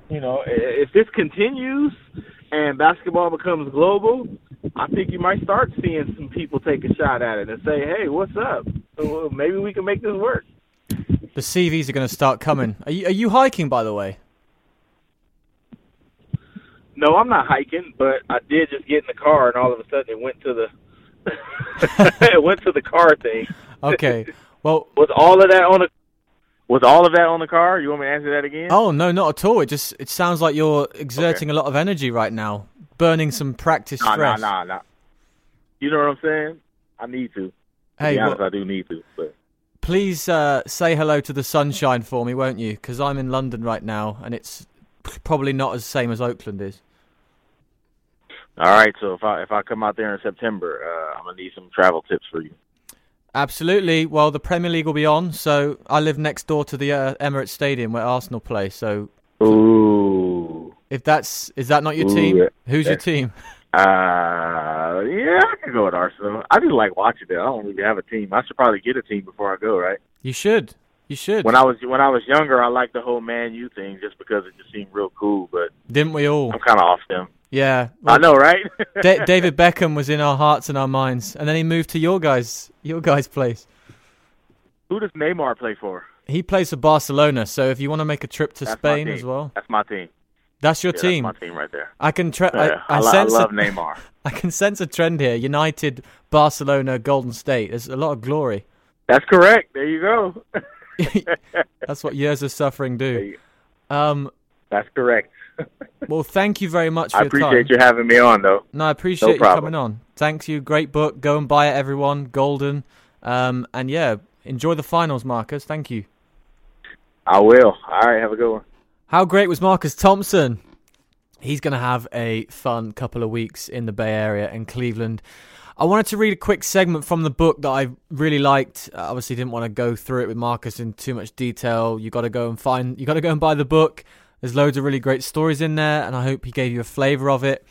Speaker 2: You know, if this continues and basketball becomes global, I think you might start seeing some people take a shot at it and say, "Hey, what's up? Maybe we can make this work."
Speaker 1: The CVs are going to start coming. Are you, are you hiking, by the way?
Speaker 2: No, I'm not hiking, but I did just get in the car, and all of a sudden it went to the it went to the car thing.
Speaker 1: Okay. Well,
Speaker 2: was all of that on the was all of that on the car? You want me to answer that again?
Speaker 1: Oh no, not at all. It just it sounds like you're exerting okay. a lot of energy right now, burning some practice
Speaker 2: nah,
Speaker 1: stress.
Speaker 2: Nah, nah, nah. You know what I'm saying? I need to. Hey, to honest, well, I do need to. But
Speaker 1: please uh, say hello to the sunshine for me, won't you? Because I'm in London right now, and it's probably not as same as Oakland is.
Speaker 2: All right, so if I if I come out there in September, uh, I'm gonna need some travel tips for you.
Speaker 1: Absolutely. Well, the Premier League will be on, so I live next door to the uh, Emirates Stadium where Arsenal play. So,
Speaker 2: ooh,
Speaker 1: if that's is that not your ooh, team? Who's your team?
Speaker 2: Uh, yeah, I can go with Arsenal. I just like watching it. I don't really have a team. I should probably get a team before I go. Right?
Speaker 1: You should. You should.
Speaker 2: When I was when I was younger, I liked the whole Man U thing just because it just seemed real cool. But
Speaker 1: didn't we all?
Speaker 2: I'm kind of off them.
Speaker 1: Yeah,
Speaker 2: well, I know, right?
Speaker 1: David Beckham was in our hearts and our minds, and then he moved to your guys, your guys' place.
Speaker 2: Who does Neymar play for?
Speaker 1: He plays for Barcelona. So if you want to make a trip to
Speaker 2: that's
Speaker 1: Spain as well,
Speaker 2: that's my team.
Speaker 1: That's your
Speaker 2: yeah,
Speaker 1: team.
Speaker 2: That's my team right there.
Speaker 1: I can. Tre-
Speaker 2: yeah,
Speaker 1: I, I,
Speaker 2: I,
Speaker 1: sense
Speaker 2: I love
Speaker 1: a,
Speaker 2: Neymar.
Speaker 1: I can sense a trend here: United, Barcelona, Golden State. There's a lot of glory.
Speaker 2: That's correct. There you go.
Speaker 1: that's what years of suffering do. Um,
Speaker 2: that's correct.
Speaker 1: Well, thank you very much.
Speaker 2: I appreciate you having me on, though.
Speaker 1: No, I appreciate no you coming on. Thanks you. Great book. Go and buy it, everyone. Golden. Um, and yeah, enjoy the finals, Marcus. Thank you.
Speaker 2: I will. All right. Have a good one.
Speaker 1: How great was Marcus Thompson? He's going to have a fun couple of weeks in the Bay Area in Cleveland. I wanted to read a quick segment from the book that I really liked. Uh, obviously, didn't want to go through it with Marcus in too much detail. You got to go and find. You got to go and buy the book. There's loads of really great stories in there, and I hope he gave you a flavour of it.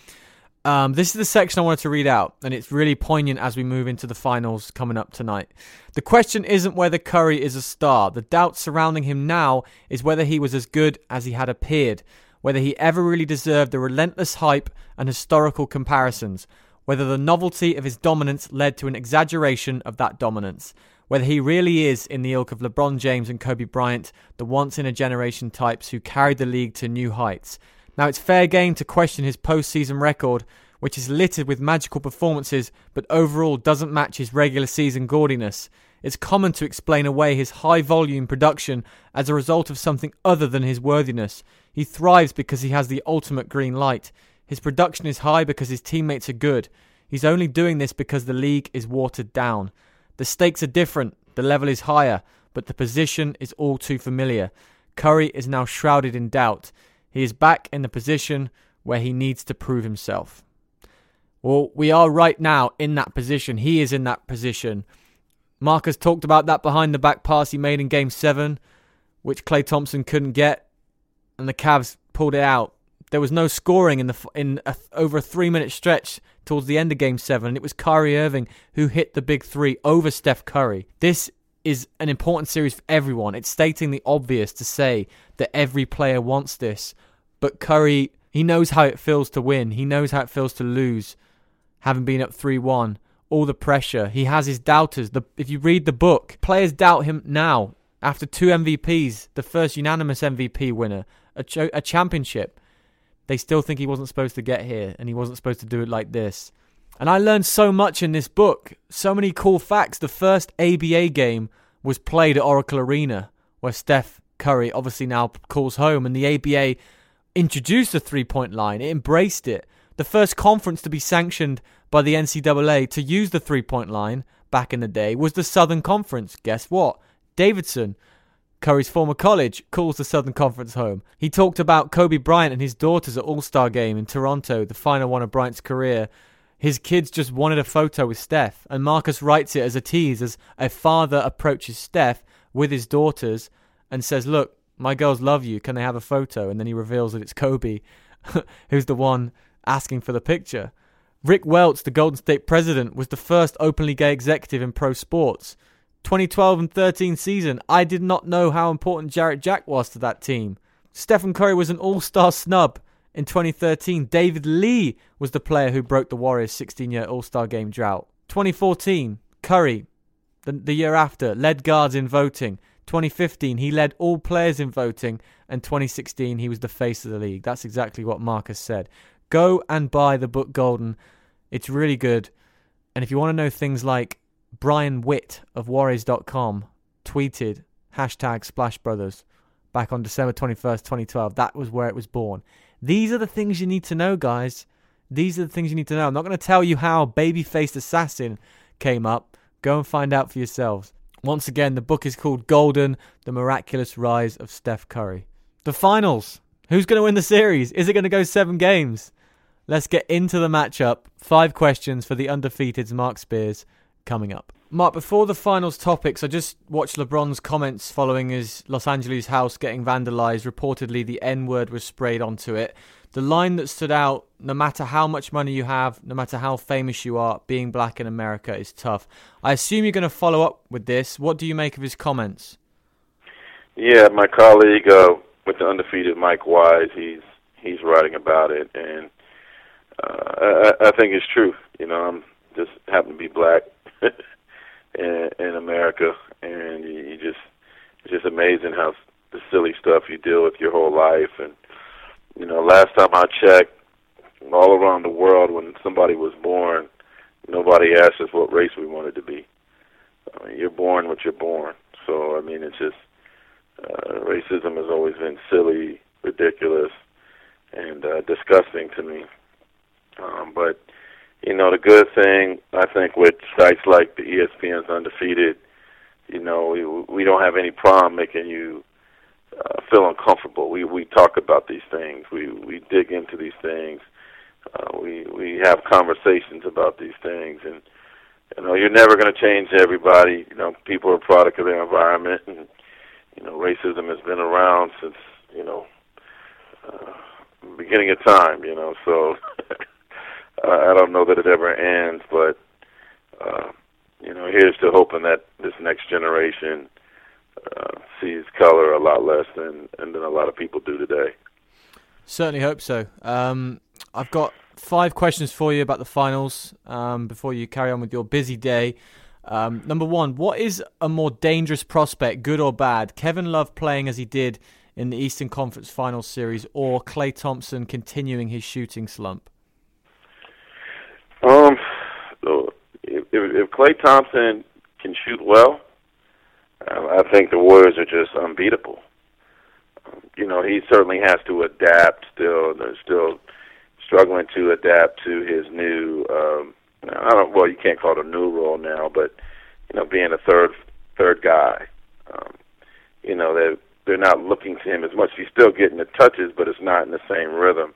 Speaker 1: Um, this is the section I wanted to read out, and it's really poignant as we move into the finals coming up tonight. The question isn't whether Curry is a star. The doubt surrounding him now is whether he was as good as he had appeared, whether he ever really deserved the relentless hype and historical comparisons, whether the novelty of his dominance led to an exaggeration of that dominance, whether he really is in the ilk of LeBron James and Kobe Bryant, the once in a generation types who carried the league to new heights. Now, it's fair game to question his postseason record, which is littered with magical performances but overall doesn't match his regular season gaudiness. It's common to explain away his high volume production as a result of something other than his worthiness. He thrives because he has the ultimate green light. His production is high because his teammates are good. He's only doing this because the league is watered down. The stakes are different, the level is higher, but the position is all too familiar. Curry is now shrouded in doubt. He is back in the position where he needs to prove himself. Well, we are right now in that position. He is in that position. Marcus talked about that behind the back pass he made in game seven, which Klay Thompson couldn't get, and the Cavs pulled it out. There was no scoring in the in a, over a three minute stretch towards the end of Game Seven. And it was Kyrie Irving who hit the big three over Steph Curry. This is an important series for everyone. It's stating the obvious to say that every player wants this, but Curry he knows how it feels to win. He knows how it feels to lose, having been up three one. All the pressure. He has his doubters. The, if you read the book, players doubt him now after two MVPs, the first unanimous MVP winner, a, ch- a championship they still think he wasn't supposed to get here and he wasn't supposed to do it like this. And I learned so much in this book, so many cool facts. The first ABA game was played at Oracle Arena, where Steph Curry obviously now calls home, and the ABA introduced the three point line. It embraced it. The first conference to be sanctioned by the NCAA to use the three point line back in the day was the Southern Conference. Guess what? Davidson Curry's former college calls the Southern Conference home. He talked about Kobe Bryant and his daughters at All Star Game in Toronto, the final one of Bryant's career. His kids just wanted a photo with Steph, and Marcus writes it as a tease as a father approaches Steph with his daughters and says, Look, My girls love you. Can they have a photo? And then he reveals that it's Kobe, who's the one asking for the picture. Rick Welts, the Golden State president, was the first openly gay executive in pro sports. 2012 and 13 season, I did not know how important Jarrett Jack was to that team. Stephen Curry was an all star snub in 2013. David Lee was the player who broke the Warriors' 16 year all star game drought. 2014, Curry, the, the year after, led guards in voting. 2015, he led all players in voting. And 2016, he was the face of the league. That's exactly what Marcus said. Go and buy the book Golden. It's really good. And if you want to know things like Brian Witt of Warriors.com tweeted hashtag Splash Brothers back on December 21st, 2012. That was where it was born. These are the things you need to know, guys. These are the things you need to know. I'm not going to tell you how Babyfaced Assassin came up. Go and find out for yourselves. Once again, the book is called Golden The Miraculous Rise of Steph Curry. The finals. Who's going to win the series? Is it going to go seven games? Let's get into the matchup. Five questions for the undefeated Marc Spears, coming up. Marc, before the finals topics, I just watched LeBron's comments following his Los Angeles house getting vandalized. Reportedly, the N word was sprayed onto it. The line that stood out no matter how much money you have, no matter how famous you are, being black in America is tough. I assume you're going to follow up with this. What do you make of his comments?
Speaker 3: Yeah, my colleague uh, with the undefeated Mike Wise, he's he's writing about it, and uh, I, I think it's true. You know, I'm just happen to be black in, in America, and you, you just it's just amazing how the silly stuff you deal with your whole life. And you know, last time I checked, all around the world, when somebody was born, nobody asked us what race we wanted to be. I mean, you're born what you're born. So I mean, it's just uh, racism has always been silly, ridiculous, and uh, disgusting to me. Um, but you know, the good thing I think with sites like the ESPN's Undefeated, you know, we we don't have any problem making you uh, feel uncomfortable. We we talk about these things. We we dig into these things. Uh, we we have conversations about these things, and you know, you're never going to change everybody. You know, people are a product of their environment, and you know, racism has been around since you know uh, beginning of time. You know, so. I don't know that it ever ends, but uh, you know, here's to hoping that this next generation uh, sees color a lot less than and than a lot of people do today.
Speaker 1: Certainly hope so. Um, I've got five questions for you about the finals um, before you carry on with your busy day. Um, number one, what is a more dangerous prospect, good or bad? Kevin Love playing as he did in the Eastern Conference Finals series, or Klay Thompson continuing his shooting slump?
Speaker 3: Um, so if, if Klay Thompson can shoot well, um, I think the Warriors are just unbeatable. Um, you know, he certainly has to adapt. Still, they're still struggling to adapt to his new. Um, I don't. Well, you can't call it a new role now, but you know, being a third third guy. Um, you know, they they're not looking to him as much. He's still getting the touches, but it's not in the same rhythm.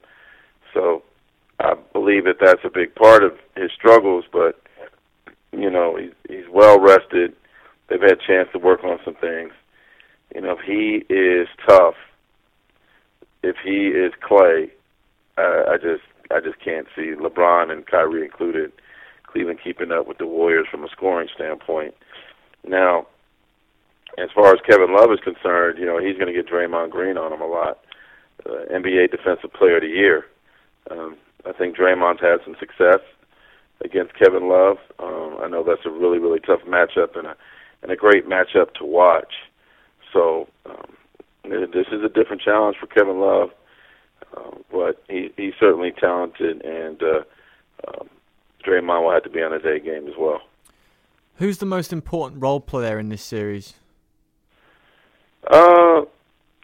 Speaker 3: So I believe that that's a big part of his struggles. But you know, he's he's well rested. They've had a chance to work on some things. You know, if he is tough, if he is Klay, uh, I just I just can't see LeBron and Kyrie included, Cleveland keeping up with the Warriors from a scoring standpoint. Now, as far as Kevin Love is concerned, you know he's going to get Draymond Green on him a lot. Uh, NBA Defensive Player of the Year. Um, I think Draymond's had some success against Kevin Love. Um, I know that's a really, really tough matchup and a and a great matchup to watch. So um, this is a different challenge for Kevin Love, uh, but he, he's certainly talented, and uh, um, Draymond will have to be on his A game as well.
Speaker 1: Who's the most important role player in this series?
Speaker 3: Uh,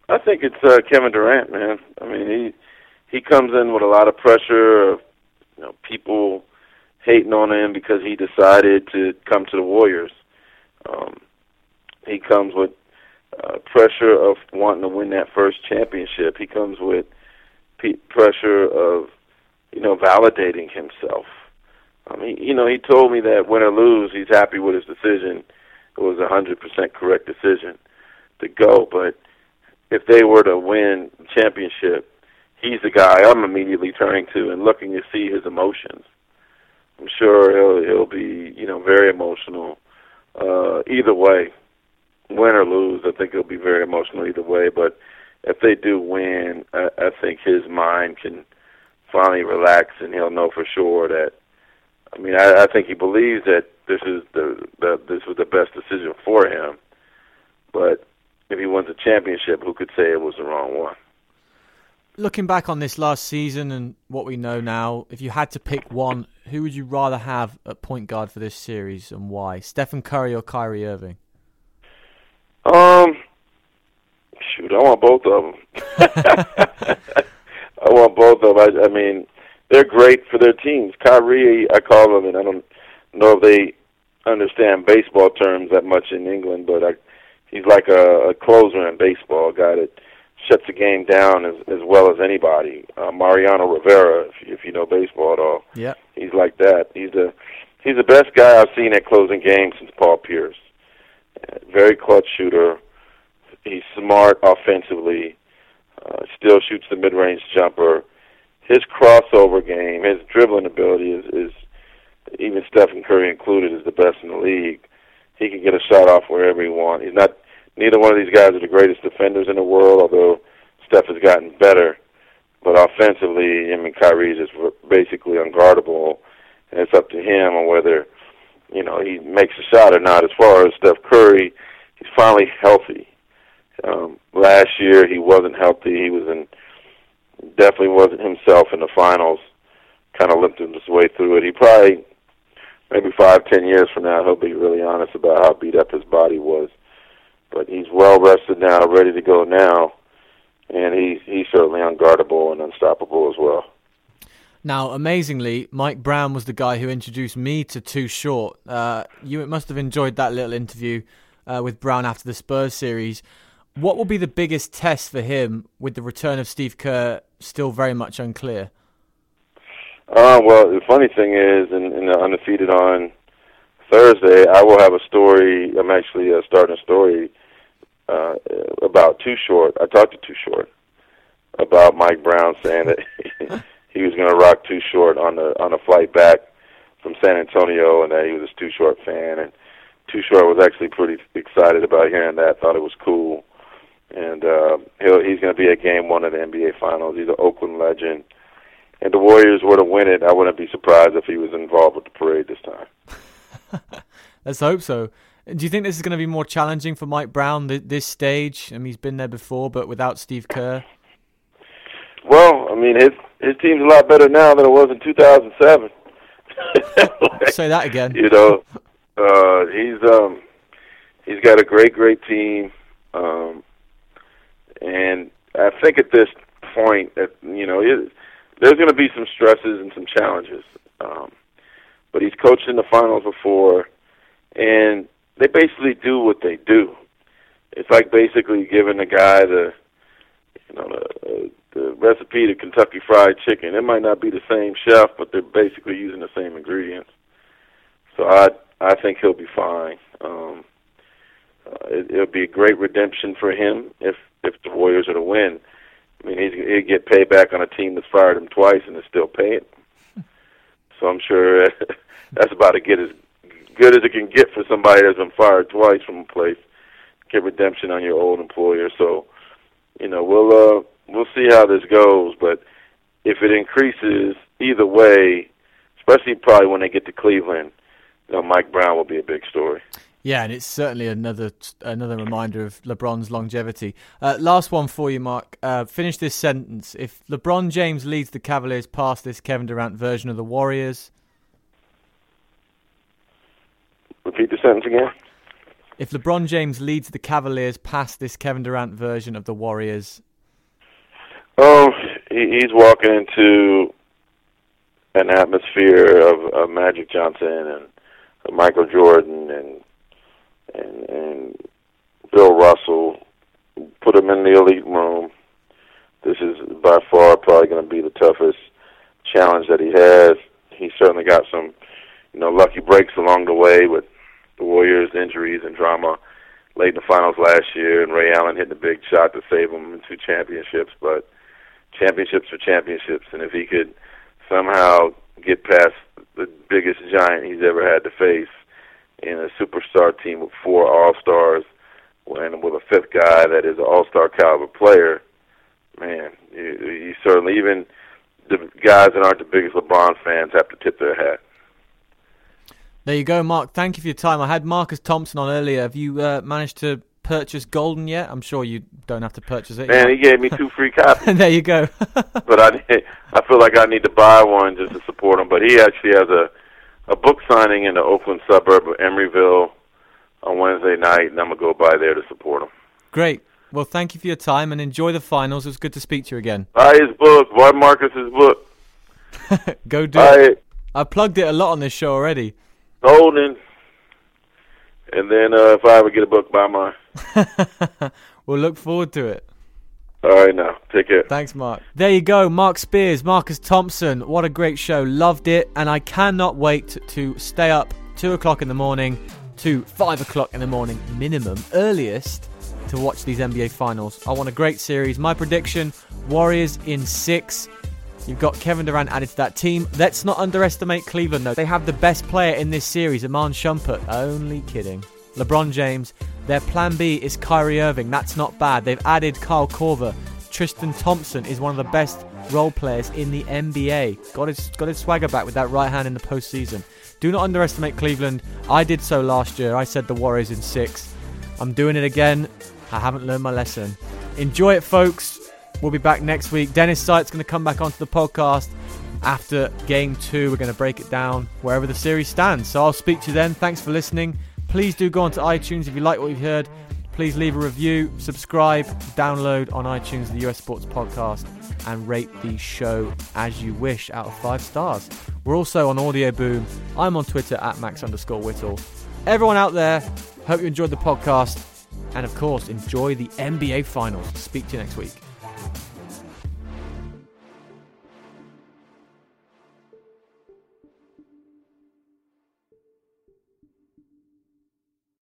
Speaker 3: I think it's uh, Kevin Durant, man. I mean, he he comes in with a lot of pressure of you know people hating on him because he decided to come to the Warriors. Um, he comes with uh, pressure of wanting to win that first championship. He comes with p- pressure of you know validating himself. Um, he, you know, he told me that win or lose, he's happy with his decision. It was a hundred percent correct decision to go, but if they were to win championship, he's the guy I'm immediately turning to and looking to see his emotions. I'm sure he'll he'll be you know very emotional uh, either way, win or lose. I think he'll be very emotional either way. But if they do win, I, I think his mind can finally relax and he'll know for sure that. I mean, I, I think he believes that this is the, the this was the best decision for him. But if he wins a championship, who could say it was the wrong one?
Speaker 1: Looking back on this last season and what we know now, if you had to pick one, who would you rather have at point guard for this series and why? Stephen Curry or Kyrie Irving?
Speaker 3: Um, shoot, I want both of them. I want both of them. I, I mean, they're great for their teams. Kyrie, I call him, and I don't know if they understand baseball terms that much in England, but I, he's like a, a closer in baseball, a guy that shuts the game down as as well as anybody. Uh, Mariano Rivera, if, if you know baseball at all,
Speaker 1: yeah,
Speaker 3: he's like that. He's the he's the best guy I've seen at closing games since Paul Pierce. Uh, very clutch shooter. He's smart offensively. Uh, still shoots the mid-range jumper. His crossover game, his dribbling ability is, is even Stephen Curry included, is the best in the league. He can get a shot off wherever he wants. He's not neither one of these guys are the greatest defenders in the world, although Steph has gotten better. But offensively, I mean, Kyrie is basically unguardable, and it's up to him on whether you know he makes a shot or not. As far as Steph Curry, he's finally healthy. Um, last year he wasn't healthy. He was in definitely wasn't himself in the finals. Kind of limped his way through it. He probably maybe five, ten years from now he'll be really honest about how beat up his body was but he's well rested now, ready to go now, and he's he's certainly unguardable and unstoppable as well.
Speaker 1: Now, amazingly, Mike Brown was the guy who introduced me to Too Short. Uh, you must have enjoyed that little interview uh, with Brown after the Spurs series. What will be the biggest test for him with the return of Steve Kerr still very much unclear?
Speaker 3: Uh, well, the funny thing is, in, in the undefeated on Thursday, I will have a story. I'm actually uh, starting a story uh, about Too Short. I talked to Too Short about Mike Brown saying that he was going to rock Too Short on the on a flight back from San Antonio, and that he was a Too Short fan. And Too Short was actually pretty excited about hearing that. Thought it was cool. And uh, he'll, he's going to be at Game One of the NBA Finals. He's an Oakland legend. And the Warriors were to win it. I wouldn't be surprised if he was involved with the parade this time.
Speaker 1: Let's hope so. Do you think this is going to be more challenging for Mike Brown this stage? I mean, he's been there before, but without Steve Kerr.
Speaker 3: Well, I mean, his his team's a lot better now than it was in 2007.
Speaker 1: Say that again.
Speaker 3: You know, uh, he's um, he's got a great, great team, um, and I think at this point, that you know, it, there's going to be some stresses and some challenges. Um, but he's coached in the finals before, and they basically do what they do. It's like basically giving a guy the, you know, the, the recipe to Kentucky Fried Chicken. It might not be the same chef, but they're basically using the same ingredients. So I I think he'll be fine. Um, uh, it, it'll be a great redemption for him if if the Warriors are to win. I mean, he's, he'd get payback on a team that's fired him twice and is still paying. So I'm sure that's about to get as good as it can get for somebody that's been fired twice from a place. Get redemption on your old employer. So, you know, we'll uh, we'll see how this goes. But if it increases either way, especially probably when they get to Cleveland, you know, Mike Brown will be a big story.
Speaker 1: Yeah, and it's certainly another another reminder of LeBron's longevity. Uh, last one for you, Marc. Uh, finish this sentence. If LeBron James leads the Cavaliers past this Kevin Durant version of the Warriors.
Speaker 3: Repeat the sentence again.
Speaker 1: If LeBron James leads the Cavaliers past this Kevin Durant version of the Warriors.
Speaker 3: Oh, he's walking into an atmosphere of, of Magic Johnson and Michael Jordan and and and Bill Russell, put him in the elite room. This is by far probably going to be the toughest challenge that he has. He certainly got some, you know, lucky breaks along the way with the Warriors' injuries and drama late in the finals last year, and Ray Allen hitting a big shot to save them in two championships. But championships are championships, and if he could somehow get past the biggest giant he's ever had to face in a superstar team with four All Stars, and with a fifth guy that is an All Star caliber player, man, you, you certainly even the guys that aren't the biggest LeBron fans have to tip their hat.
Speaker 1: There you go, Marc. Thank you for your time. I had Marcus Thompson on earlier. Have you uh, managed to purchase Golden yet? I'm sure you don't have to purchase it.
Speaker 3: Man, he gave me two free copies.
Speaker 1: there you go.
Speaker 3: but I, I feel like I need to buy one just to support him. But he actually has a a book signing in the Oakland suburb of Emeryville on Wednesday night, and I'm gonna go by there to support him.
Speaker 1: Great. Well, thank you for your time and enjoy the finals. It was good to speak to you again.
Speaker 3: Buy his book. Buy Marcus's book.
Speaker 1: go do
Speaker 3: buy
Speaker 1: it.
Speaker 3: it.
Speaker 1: I plugged it a lot on this show already.
Speaker 3: Golden. And then uh, if I ever get a book, buy mine.
Speaker 1: we'll look forward to it.
Speaker 3: All right, now. Take care.
Speaker 1: Thanks, Marc. There you go. Marc Spears, Marcus Thompson. What a great show. Loved it. And I cannot wait to stay up 2 o'clock in the morning to 5 o'clock in the morning, minimum, earliest, to watch these NBA finals. I want a great series. My prediction Warriors in six. You've got Kevin Durant added to that team. Let's not underestimate Cleveland, though. They have the best player in this series, Iman Shumpert. Only kidding. LeBron James. Their plan B is Kyrie Irving. That's not bad. They've added Kyle Korver. Tristan Thompson is one of the best role players in the NBA. Got his, got his swagger back with that right hand in the postseason. Do not underestimate Cleveland. I did so last year. I said the Warriors in six. I'm doing it again. I haven't learned my lesson. Enjoy it, folks. We'll be back next week. Dennis Sight's going to come back onto the podcast after game two. We're going to break it down wherever the series stands. So I'll speak to you then. Thanks for listening. Please do go onto iTunes if you like what you've heard. Please leave a review, subscribe, download on iTunes the US Sports Podcast, and rate the show as you wish out of five stars. We're also on Audio Boom. I'm on Twitter at Max underscore Whittle. Everyone out there, hope you enjoyed the podcast. And of course, enjoy the NBA Finals. Speak to you next week.